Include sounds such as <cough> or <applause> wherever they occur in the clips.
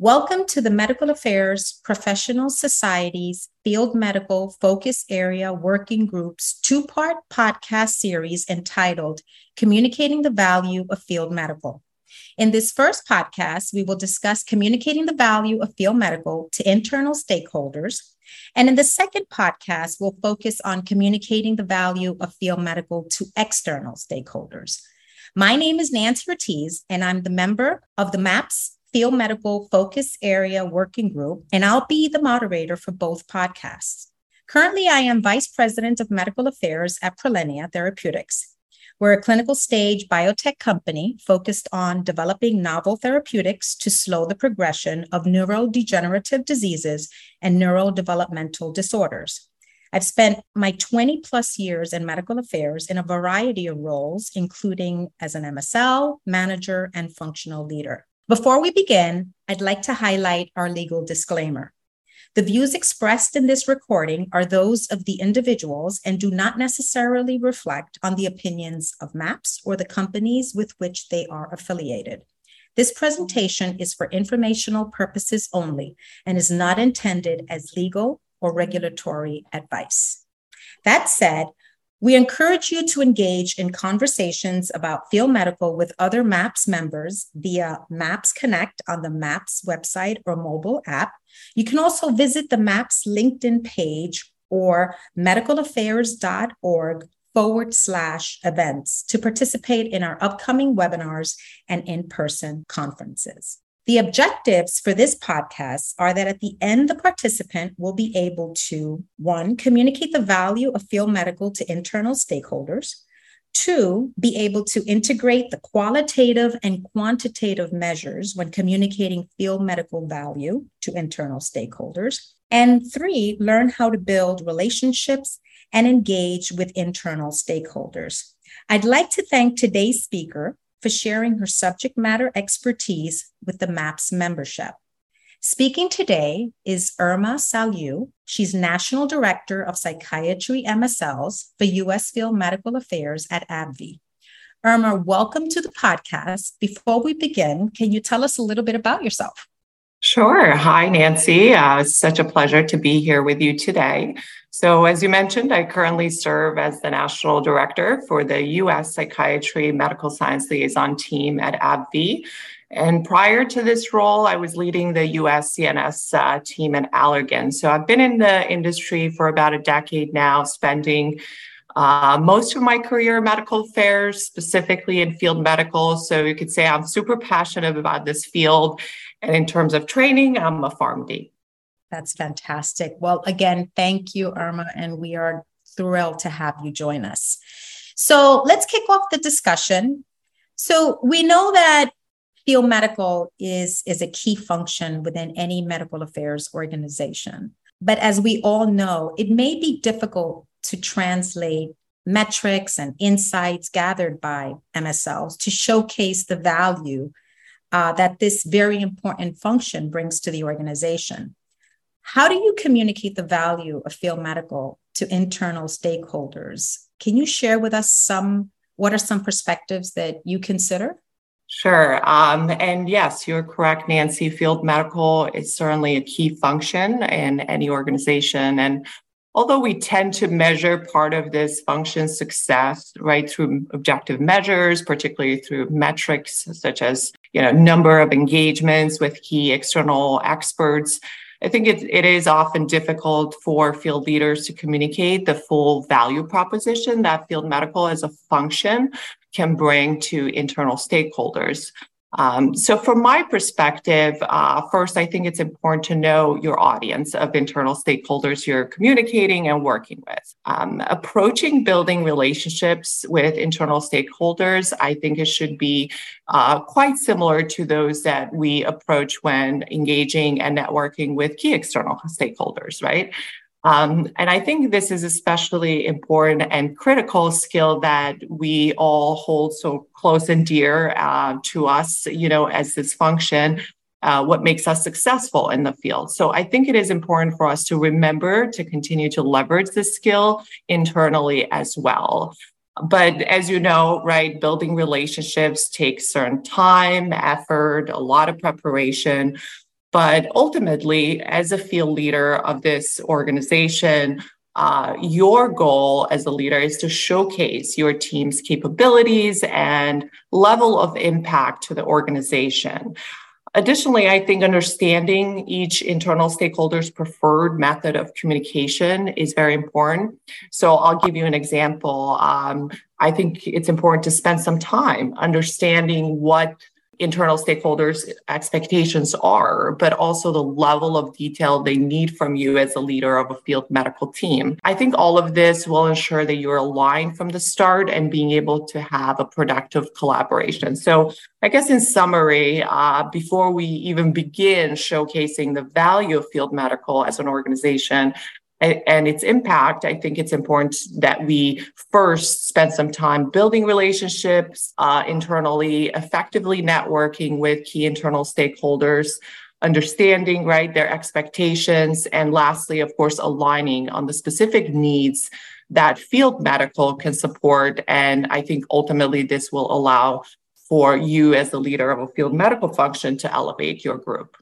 Welcome to the Medical Affairs Professional Society's Field Medical Focus Area Working Group's two part podcast series entitled Communicating the Value of Field Medical. In this first podcast, we will discuss communicating the value of field medical to internal stakeholders. And in the second podcast, we'll focus on communicating the value of field medical to external stakeholders. My name is Nancy Ortiz, and I'm the member of the MAPS Field Medical Focus Area Working Group, and I'll be the moderator for both podcasts. Currently, I am Vice President of Medical Affairs at Prilenia Therapeutics. We're a clinical stage biotech company focused on developing novel therapeutics to slow the progression of neurodegenerative diseases and neurodevelopmental disorders. I've spent my 20 plus years in medical affairs in a variety of roles, including as an MSL, manager, and functional leader. Before we begin, I'd like to highlight our legal disclaimer. The views expressed in this recording are those of the individuals and do not necessarily reflect on the opinions of MAPS or the companies with which they are affiliated. This presentation is for informational purposes only and is not intended as legal or regulatory advice. That said, we encourage you to engage in conversations about field medical with other MAPS members via MAPS Connect on the MAPS website or mobile app. You can also visit the MAPS LinkedIn page or medicalaffairs.org forward slash events to participate in our upcoming webinars and in person conferences. The objectives for this podcast are that at the end, the participant will be able to one, communicate the value of field medical to internal stakeholders, two, be able to integrate the qualitative and quantitative measures when communicating field medical value to internal stakeholders, and three, learn how to build relationships and engage with internal stakeholders. I'd like to thank today's speaker, for sharing her subject matter expertise with the MAPS membership. Speaking today is Irma Saliu. She's National Director of Psychiatry MSLs for U.S. Field Medical Affairs at AbbVie. Irma, welcome to the podcast. Before we begin, can you tell us a little bit about yourself? Sure. Hi, Nancy. Uh, it's such a pleasure to be here with you today. So, as you mentioned, I currently serve as the National Director for the U.S. Psychiatry Medical Science Liaison Team at AbbVie. And prior to this role, I was leading the US CNS uh, team at Allergan. So I've been in the industry for about a decade now, spending uh, most of my career in medical affairs, specifically in field medical. So you could say I'm super passionate about this field and in terms of training, I'm a PharmD. That's fantastic. Well, again, thank you, Irma, and we are thrilled to have you join us. So let's kick off the discussion. So we know that field medical is, is a key function within any medical affairs organization. But as we all know, it may be difficult to translate metrics and insights gathered by MSLs to showcase the value uh, that this very important function brings to the organization. How do you communicate the value of field medical to internal stakeholders? Can you share with us some, what are some perspectives that you consider? Sure. Um, and yes, you're correct, Nancy. Field medical is certainly a key function in any organization. And although we tend to measure part of this function success right through objective measures particularly through metrics such as you know number of engagements with key external experts i think it, it is often difficult for field leaders to communicate the full value proposition that field medical as a function can bring to internal stakeholders um, so, from my perspective, uh, first, I think it's important to know your audience of internal stakeholders you're communicating and working with. Um, approaching building relationships with internal stakeholders, I think it should be uh, quite similar to those that we approach when engaging and networking with key external stakeholders, right? Um, and I think this is especially important and critical skill that we all hold so close and dear uh, to us, you know, as this function, uh, what makes us successful in the field. So I think it is important for us to remember to continue to leverage this skill internally as well. But as you know, right, building relationships takes certain time, effort, a lot of preparation. But ultimately, as a field leader of this organization, uh, your goal as a leader is to showcase your team's capabilities and level of impact to the organization. Additionally, I think understanding each internal stakeholder's preferred method of communication is very important. So I'll give you an example. Um, I think it's important to spend some time understanding what internal stakeholders' expectations are, but also the level of detail they need from you as a leader of a field medical team. I think all of this will ensure that you're aligned from the start and being able to have a productive collaboration. So, I guess in summary, uh, before we even begin showcasing the value of field medical as an organization, and its impact, I think it's important that we first spend some time building relationships uh, internally, effectively networking with key internal stakeholders, understanding right their expectations, and lastly, of course, aligning on the specific needs that field medical can support. And I think ultimately this will allow for you as the leader of a field medical function to elevate your group.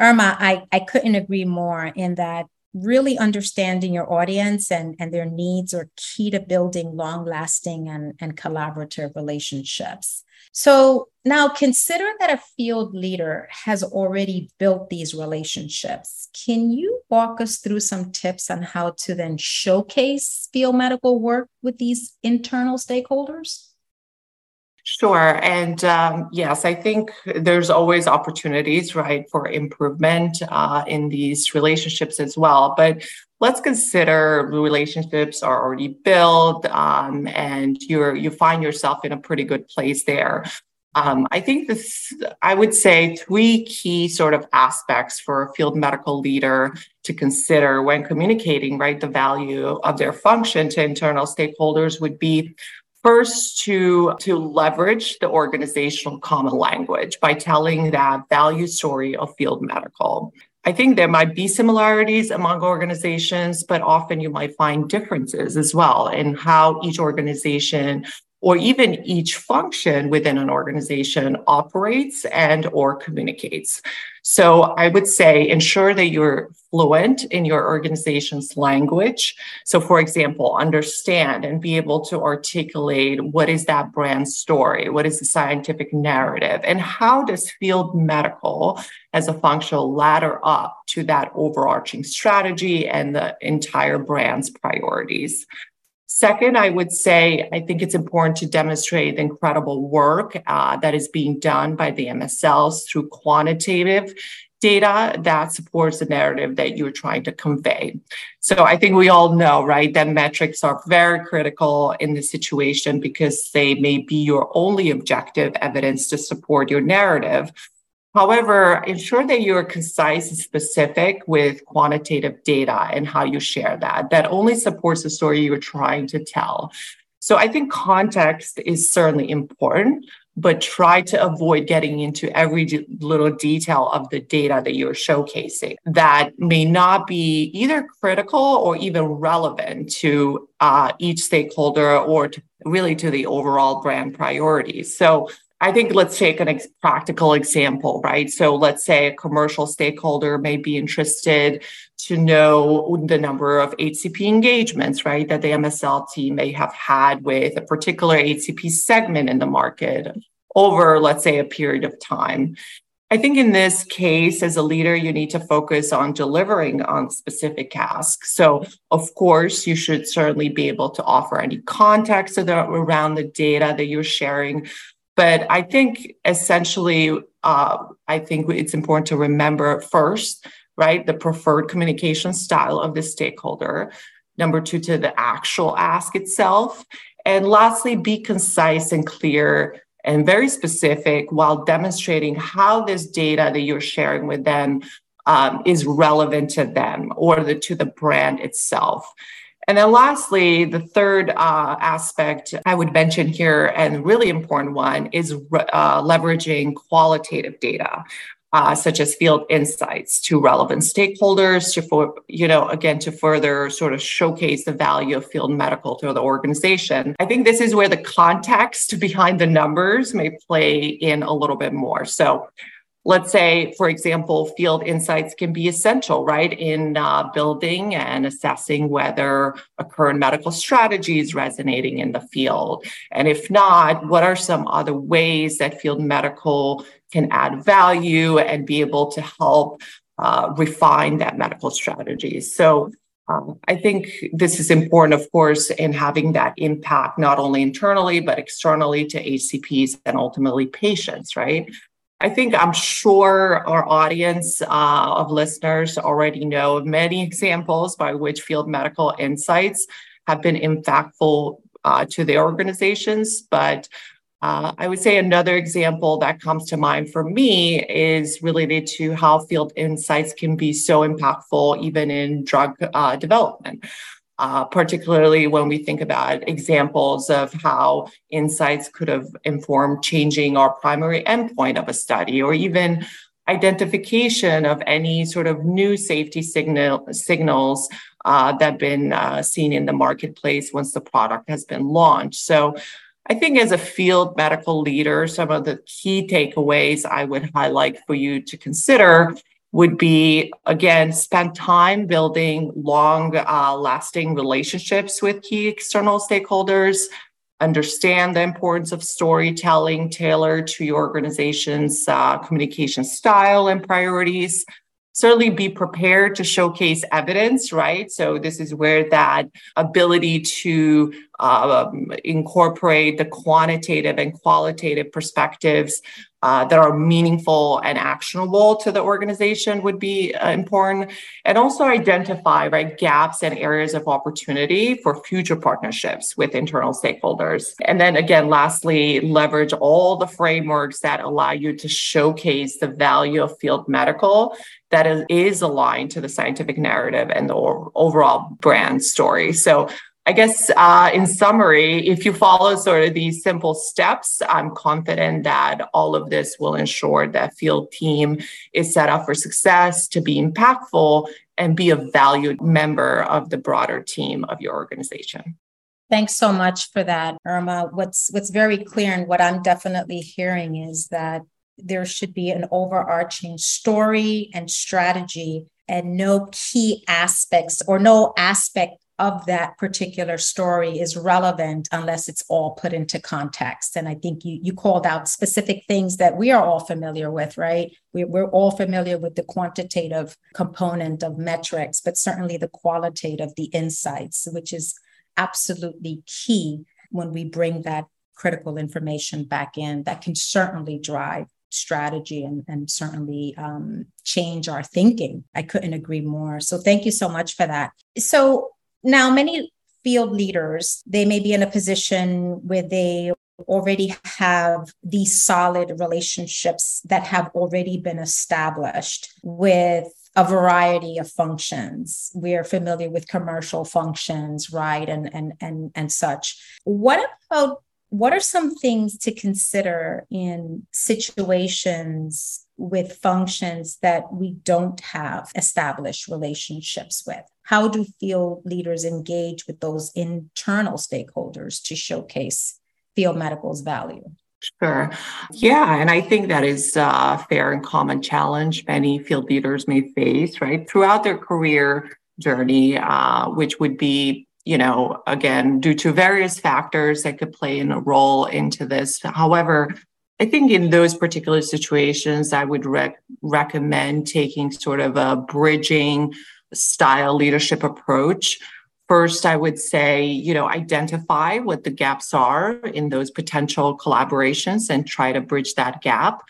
Irma, I, I couldn't agree more in that really understanding your audience and, and their needs are key to building long lasting and, and collaborative relationships. So now consider that a field leader has already built these relationships. Can you walk us through some tips on how to then showcase field medical work with these internal stakeholders? Sure. And um, yes, I think there's always opportunities, right, for improvement uh, in these relationships as well. But let's consider relationships are already built um, and you're you find yourself in a pretty good place there. Um, I think this, I would say three key sort of aspects for a field medical leader to consider when communicating, right, the value of their function to internal stakeholders would be First, to, to leverage the organizational common language by telling that value story of field medical. I think there might be similarities among organizations, but often you might find differences as well in how each organization or even each function within an organization operates and or communicates. So I would say ensure that you're fluent in your organization's language. So for example, understand and be able to articulate what is that brand story? What is the scientific narrative? And how does field medical as a functional ladder up to that overarching strategy and the entire brand's priorities? Second, I would say I think it's important to demonstrate the incredible work uh, that is being done by the MSLs through quantitative data that supports the narrative that you're trying to convey. So I think we all know, right, that metrics are very critical in this situation because they may be your only objective evidence to support your narrative. However, ensure that you're concise and specific with quantitative data and how you share that. That only supports the story you're trying to tell. So I think context is certainly important, but try to avoid getting into every little detail of the data that you're showcasing that may not be either critical or even relevant to uh, each stakeholder or to really to the overall brand priorities. So I think let's take an ex- practical example, right? So let's say a commercial stakeholder may be interested to know the number of HCP engagements, right, that the MSL team may have had with a particular HCP segment in the market over, let's say, a period of time. I think in this case, as a leader, you need to focus on delivering on specific tasks. So, of course, you should certainly be able to offer any context around the data that you're sharing, but I think essentially, uh, I think it's important to remember first, right, the preferred communication style of the stakeholder. Number two, to the actual ask itself. And lastly, be concise and clear and very specific while demonstrating how this data that you're sharing with them um, is relevant to them or the, to the brand itself. And then lastly, the third uh, aspect I would mention here, and really important one, is uh, leveraging qualitative data. Uh, such as field insights to relevant stakeholders to for you know again to further sort of showcase the value of field medical to the organization i think this is where the context <laughs> behind the numbers may play in a little bit more so let's say, for example, field insights can be essential, right, in uh, building and assessing whether a current medical strategy is resonating in the field. And if not, what are some other ways that field medical can add value and be able to help uh, refine that medical strategy? So um, I think this is important, of course, in having that impact not only internally, but externally to HCPs and ultimately patients, right? I think I'm sure our audience uh, of listeners already know many examples by which field medical insights have been impactful uh, to their organizations, but uh, I would say another example that comes to mind for me is related to how field insights can be so impactful even in drug uh, development. Uh, particularly when we think about examples of how insights could have informed changing our primary endpoint of a study or even identification of any sort of new safety signal, signals uh, that have been uh, seen in the marketplace once the product has been launched. So I think as a field medical leader, some of the key takeaways I would highlight for you to consider would be again, spend time building long uh, lasting relationships with key external stakeholders, understand the importance of storytelling tailored to your organization's uh, communication style and priorities certainly be prepared to showcase evidence, right? So this is where that ability to um, incorporate the quantitative and qualitative perspectives uh, that are meaningful and actionable to the organization would be uh, important. And also identify right gaps and areas of opportunity for future partnerships with internal stakeholders. And then again lastly leverage all the frameworks that allow you to showcase the value of field medical that is aligned to the scientific narrative and the overall brand story. So I guess uh, in summary, if you follow sort of these simple steps, I'm confident that all of this will ensure that field team is set up for success, to be impactful, and be a valued member of the broader team of your organization. Thanks so much for that, Irma. What's what's very clear and what I'm definitely hearing is that there should be an overarching story and strategy and no key aspects or no aspect of that particular story is relevant unless it's all put into context. And I think you you called out specific things that we are all familiar with, right? We, we're all familiar with the quantitative component of metrics, but certainly the qualitative, the insights, which is absolutely key when we bring that critical information back in that can certainly drive strategy and, and certainly um, change our thinking. I couldn't agree more. So thank you so much for that. So now, many field leaders, they may be in a position where they already have these solid relationships that have already been established with a variety of functions. We are familiar with commercial functions, right? And and and and such. What about what are some things to consider in situations with functions that we don't have established relationships with? How do field leaders engage with those internal stakeholders to showcase field medical's value? Sure. Yeah. And I think that is a fair and common challenge many field leaders may face, right, throughout their career journey, uh, which would be you know, again, due to various factors that could play in a role into this. However, I think in those particular situations, I would rec- recommend taking sort of a bridging style leadership approach. First, I would say, you know, identify what the gaps are in those potential collaborations and try to bridge that gap.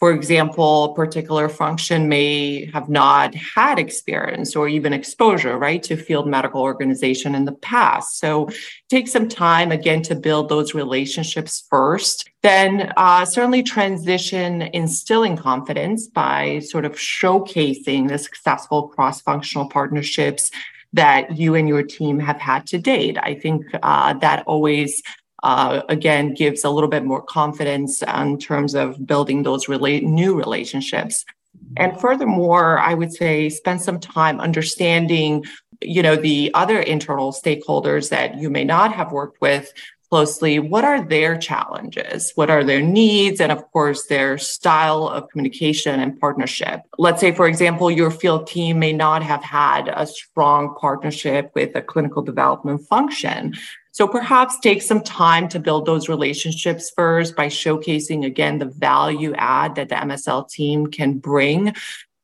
For example, a particular function may have not had experience or even exposure, right, to field medical organization in the past. So take some time again to build those relationships first. Then uh, certainly transition instilling confidence by sort of showcasing the successful cross-functional partnerships that you and your team have had to date. I think uh, that always uh, again gives a little bit more confidence in terms of building those rela- new relationships. And furthermore i would say spend some time understanding you know the other internal stakeholders that you may not have worked with closely. What are their challenges? What are their needs? And of course their style of communication and partnership. Let's say for example your field team may not have had a strong partnership with a clinical development function so perhaps take some time to build those relationships first by showcasing again the value add that the msl team can bring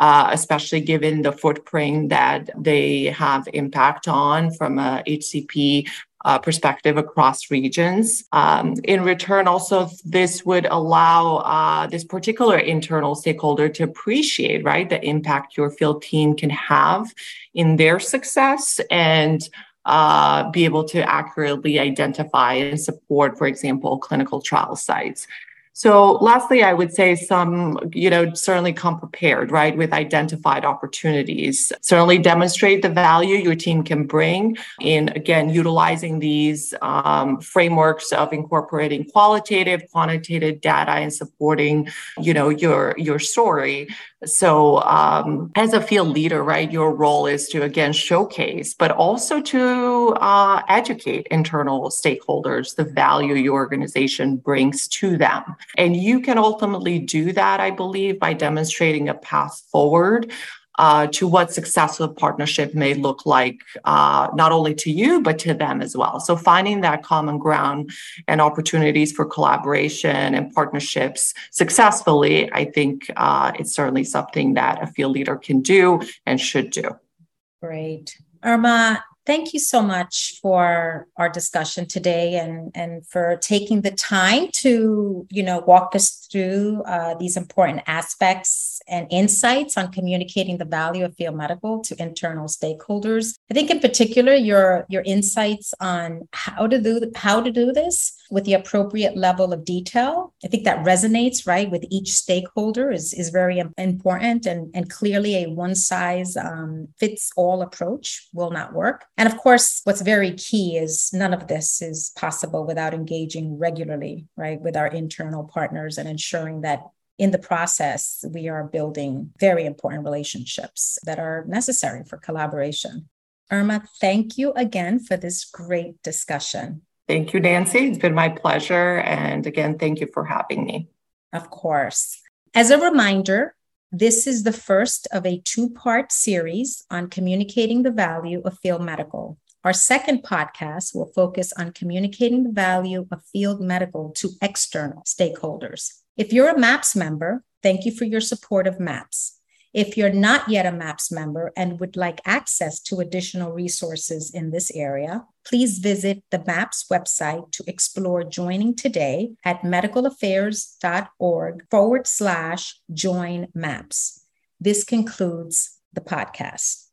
uh, especially given the footprint that they have impact on from a HCP uh, perspective across regions. Um, in return, also, this would allow uh, this particular internal stakeholder to appreciate, right, the impact your field team can have in their success and uh, be able to accurately identify and support, for example, clinical trial sites. So lastly, I would say some, you know, certainly come prepared, right, with identified opportunities. Certainly demonstrate the value your team can bring in, again, utilizing these um, frameworks of incorporating qualitative, quantitative data and supporting, you know, your your story. So um, as a field leader, right, your role is to again showcase, but also to uh, educate internal stakeholders the value your organization brings to them. And you can ultimately do that, I believe, by demonstrating a path forward uh, to what successful partnership may look like, uh, not only to you, but to them as well. So finding that common ground and opportunities for collaboration and partnerships successfully, I think uh, it's certainly something that a field leader can do and should do. Great. Irma, thank you so much for our discussion today and, and for taking the time to you know walk us through uh, these important aspects and insights on communicating the value of field medical to internal stakeholders. I think in particular your your insights on how to do how to do this with the appropriate level of detail. I think that resonates, right, with each stakeholder is, is very important and, and clearly a one size um, fits all approach will not work. And of course, what's very key is none of this is possible without engaging regularly, right, with our internal partners and ensuring that in the process, we are building very important relationships that are necessary for collaboration. Irma, thank you again for this great discussion. Thank you, Nancy. It's been my pleasure. And again, thank you for having me. Of course. As a reminder, this is the first of a two part series on communicating the value of field medical. Our second podcast will focus on communicating the value of field medical to external stakeholders. If you're a MAPS member, thank you for your support of MAPS. If you're not yet a MAPS member and would like access to additional resources in this area, please visit the MAPS website to explore joining today at medicalaffairs.org forward slash join MAPS. This concludes the podcast.